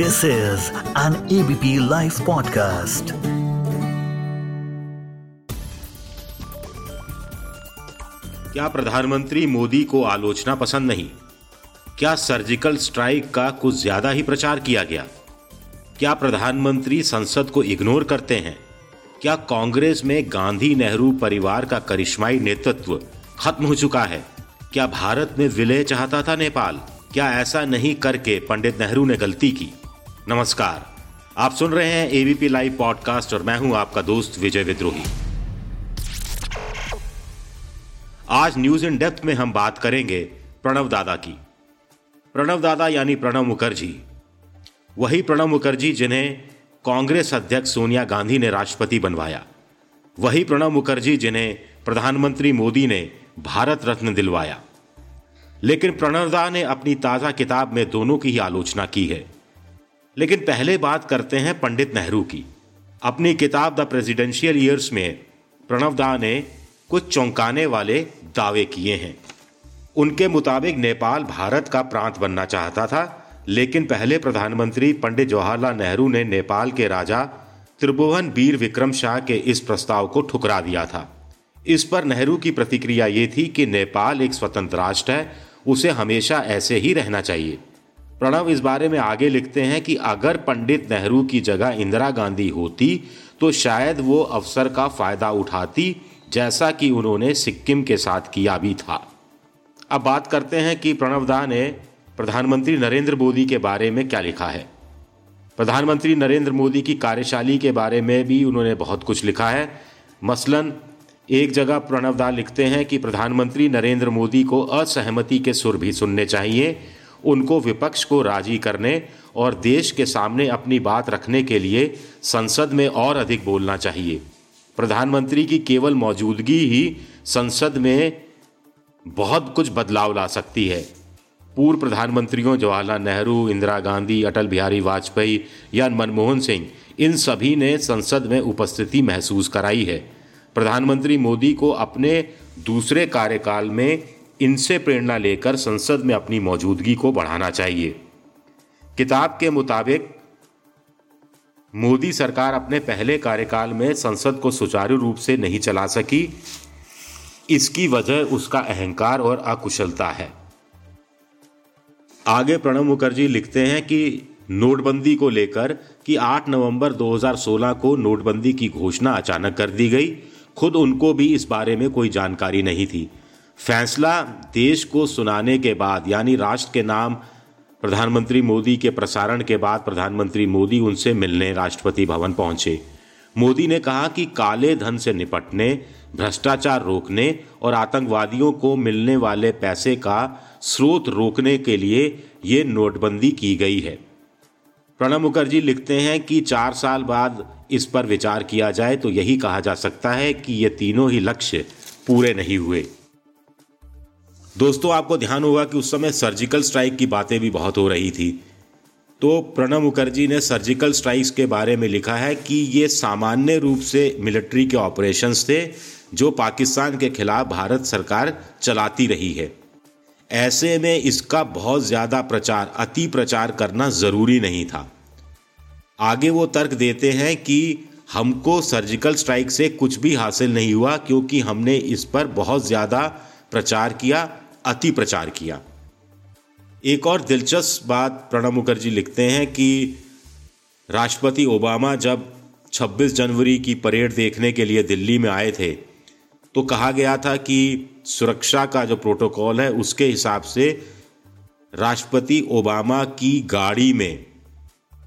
This is an ABP Life podcast. क्या प्रधानमंत्री मोदी को आलोचना पसंद नहीं? क्या सर्जिकल स्ट्राइक का कुछ ज़्यादा ही प्रचार किया गया? क्या प्रधानमंत्री संसद को इग्नोर करते हैं? क्या कांग्रेस में गांधी नेहरू परिवार का करिश्माई नेतृत्व खत्म हो चुका है? क्या भारत में विलय चाहता था नेपाल? क्या ऐसा नहीं करके पंडित नेहरू ने गलती की? नमस्कार। आप सुन रहे हैं एबीपी लाइव पॉडकास्ट और मैं हूँ आपका दोस्त विजय विद्रोही। आज न्यूज़ इन डेप्थ में हम बात करेंगे प्रणव दादा की। प्रणव दादा यानी प्रणव मुखर्जी। वही प्रणव मुखर्जी जिन्हें कांग्रेस अध्यक्ष सोनिया गांधी ने राष्ट्रपति बनवाया। वही प्रणव मुखर्जी जिन्हें प्रधानमंत्री मोदी ने भारत रत्न दिलवाया। लेकिन प्रणवदा ने अपनी ताज़ा किताब में दोनों की ही आलोचना की है। लेकिन पहले बात करते हैं पंडित नेहरू की। अपनी किताब द प्रेसिडेंशियल ईयर्स में प्रणव दा ने कुछ चौंकाने वाले दावे किए हैं। उनके मुताबिक नेपाल भारत का प्रांत बनना चाहता था, लेकिन पहले प्रधानमंत्री पंडित जवाहरलाल नेहरू ने नेपाल के राजा त्रिभुवन वीर विक्रम शाह के इस प्रस्ताव को ठुकरा दिया था। इस पर नेहरू की प्रतिक्रिया ये थी कि नेपाल एक स्वतंत्र राष्ट्र है, उसे हमेशा ऐसे ही रहना चाहिए। प्रणव इस बारे में आगे लिखते हैं कि अगर पंडित नेहरू की जगह इंदिरा गांधी होती तो शायद वो अवसर का फ़ायदा उठाती, जैसा कि उन्होंने सिक्किम के साथ किया भी था। अब बात करते हैं कि प्रणव दा ने प्रधानमंत्री नरेंद्र मोदी के बारे में क्या लिखा है। प्रधानमंत्री नरेंद्र मोदी की कार्यशाली के बारे में भी उन्होंने बहुत कुछ लिखा है। मसलन, एक जगह प्रणव दा लिखते हैं कि प्रधानमंत्री नरेंद्र मोदी को असहमति के सुर भी सुनने चाहिए उनको विपक्ष को राज़ी करने और देश के सामने अपनी बात रखने के लिए संसद में और अधिक बोलना चाहिए। प्रधानमंत्री की केवल मौजूदगी ही संसद में बहुत कुछ बदलाव ला सकती है। पूर्व प्रधानमंत्रियों जवाहरलाल नेहरू, इंदिरा गांधी, अटल बिहारी वाजपेयी, या मनमोहन सिंह, इन सभी ने संसद में उपस्थिति महसूस कराई है। प्रधानमंत्री मोदी को अपने दूसरे कार्यकाल में इनसे प्रेरणा लेकर संसद में अपनी मौजूदगी को बढ़ाना चाहिए। किताब के मुताबिक, मोदी सरकार अपने पहले कार्यकाल में संसद को सुचारू रूप से नहीं चला सकी। इसकी वजह उसका अहंकार और अकुशलता है। आगे प्रणब मुखर्जी लिखते हैं कि नोटबंदी को लेकर कि 8 नवंबर 2016 को नोटबंदी की घोषणा अचानक कर दी गई। खुद उनको भी इस बारे में कोई जानकारी नहीं थी। फैसला देश को सुनाने के बाद, यानी राष्ट्र के नाम प्रधानमंत्री मोदी के प्रसारण के बाद प्रधानमंत्री मोदी उनसे मिलने राष्ट्रपति भवन पहुँचे। मोदी ने कहा कि काले धन से निपटने, भ्रष्टाचार रोकने और आतंकवादियों को मिलने वाले पैसे का स्रोत रोकने के लिए ये नोटबंदी की गई है। प्रणब मुखर्जी लिखते हैं कि चार साल बाद इस पर विचार किया जाए तो यही कहा जा सकता है कि ये तीनों ही लक्ष्य पूरे नहीं हुए। दोस्तों, आपको ध्यान होगा कि उस समय सर्जिकल स्ट्राइक की बातें भी बहुत हो रही थी। तो प्रणब मुखर्जी ने सर्जिकल स्ट्राइक्स के बारे में लिखा है कि ये सामान्य रूप से मिलिट्री के ऑपरेशंस थे, जो पाकिस्तान के खिलाफ भारत सरकार चलाती रही है। ऐसे में इसका बहुत ज़्यादा प्रचार, अति प्रचार करना ज़रूरी नहीं था। आगे वो तर्क देते हैं कि हमको सर्जिकल स्ट्राइक से कुछ भी हासिल नहीं हुआ, क्योंकि हमने इस पर बहुत ज़्यादा प्रचार किया अति प्रचार किया। एक और दिलचस्प बात प्रणब मुखर्जी लिखते हैं कि राष्ट्रपति ओबामा जब 26 जनवरी की परेड देखने के लिए दिल्ली में आए थे तो कहा गया था कि सुरक्षा का जो प्रोटोकॉल है, उसके हिसाब से राष्ट्रपति ओबामा की गाड़ी में,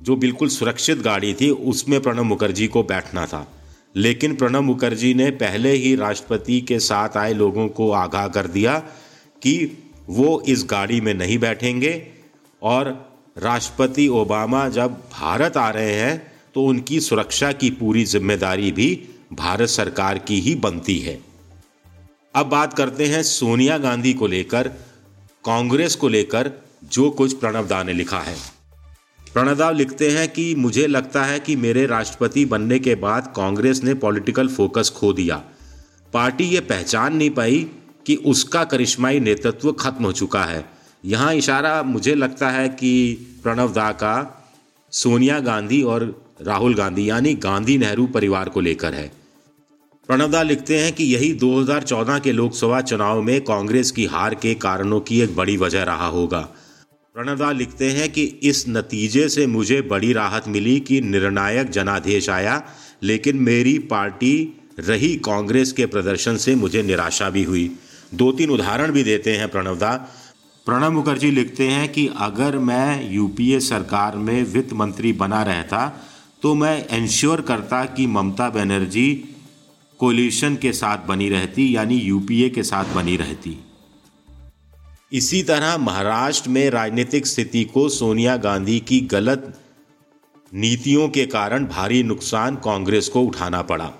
जो बिल्कुल सुरक्षित गाड़ी थी, उसमें प्रणब मुखर्जी को बैठना था। लेकिन प्रणब मुखर्जी ने पहले ही राष्ट्रपति के साथ आए लोगों को आगाह कर दिया कि वो इस गाड़ी में नहीं बैठेंगे और राष्ट्रपति ओबामा जब भारत आ रहे हैं तो उनकी सुरक्षा की पूरी ज़िम्मेदारी भी भारत सरकार की ही बनती है। अब बात करते हैं सोनिया गांधी को लेकर, कांग्रेस को लेकर, जो कुछ प्रणब दा ने लिखा है। प्रणब दा लिखते हैं कि मुझे लगता है कि मेरे राष्ट्रपति बनने के बाद कांग्रेस ने पॉलिटिकल फोकस खो दिया। पार्टी ये पहचान नहीं पाई कि उसका करिश्माई नेतृत्व खत्म हो चुका है। यहाँ इशारा मुझे लगता है कि प्रणव दा का, सोनिया गांधी और राहुल गांधी, यानी गांधी नेहरू परिवार को लेकर है। प्रणव दा लिखते हैं कि यही 2014 के लोकसभा चुनाव में कांग्रेस की हार के कारणों की एक बड़ी वजह रहा होगा। प्रणवदा लिखते हैं कि इस नतीजे से मुझे बड़ी राहत मिली कि निर्णायक जनादेश आया, लेकिन मेरी पार्टी रही कांग्रेस के प्रदर्शन से मुझे निराशा भी हुई। दो तीन उदाहरण भी देते हैं प्रणवदा प्रणब मुखर्जी लिखते हैं कि अगर मैं यूपीए सरकार में वित्त मंत्री बना रहता तो मैं इंश्योर करता कि ममता बनर्जी कोलिशन के साथ बनी रहती, यानी यूपीए के साथ बनी रहती। इसी तरह महाराष्ट्र में राजनीतिक स्थिति को सोनिया गांधी की गलत नीतियों के कारण भारी नुकसान कांग्रेस को उठाना पड़ा।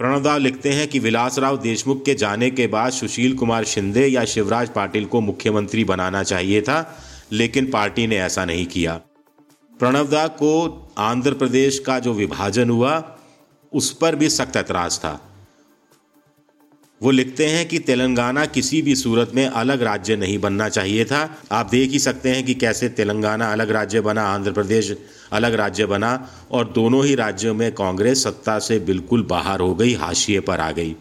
प्रणवदा लिखते हैं कि विलासराव देशमुख के जाने के बाद सुशील कुमार शिंदे या शिवराज पाटिल को मुख्यमंत्री बनाना चाहिए था, लेकिन पार्टी ने ऐसा नहीं किया। प्रणवदा को आंध्र प्रदेश का जो विभाजन हुआ, उस पर भी सख्त एतराज़ था। वो लिखते हैं कि तेलंगाना किसी भी सूरत में अलग राज्य नहीं बनना चाहिए था। आप देख ही सकते हैं कि कैसे तेलंगाना अलग राज्य बना, आंध्र प्रदेश अलग राज्य बना और दोनों ही राज्यों में कांग्रेस सत्ता से बिल्कुल बाहर हो गई, हाशिए पर आ गई।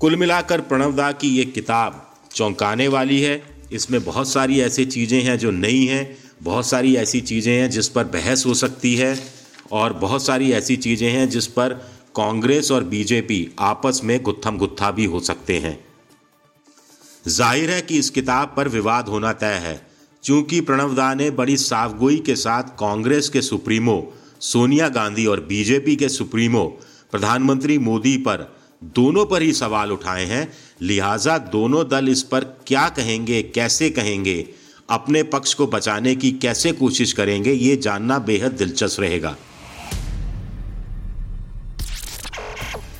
कुल मिलाकर प्रणवदा की ये किताब चौंकाने वाली है। इसमें बहुत सारी ऐसी चीज़ें हैं जो नई हैं, बहुत सारी ऐसी चीज़ें हैं जिस पर बहस हो सकती है और बहुत सारी ऐसी चीज़ें हैं जिस पर कांग्रेस और बीजेपी आपस में गुत्थम गुत्था भी हो सकते हैं। ज़ाहिर है कि इस किताब पर विवाद होना तय है। चूँकि प्रणवदा ने बड़ी साफगोई के साथ कांग्रेस के सुप्रीमो, सोनिया गांधी और बीजेपी के सुप्रीमो, प्रधानमंत्री मोदी पर दोनों पर ही सवाल उठाए हैं। लिहाजा दोनों दल इस पर क्या कहेंगे, कैसे कहेंगे, अपने पक्ष को बचाने की कैसे कोशिश करेंगे, ये जानना बेहद दिलचस्प रहेगा।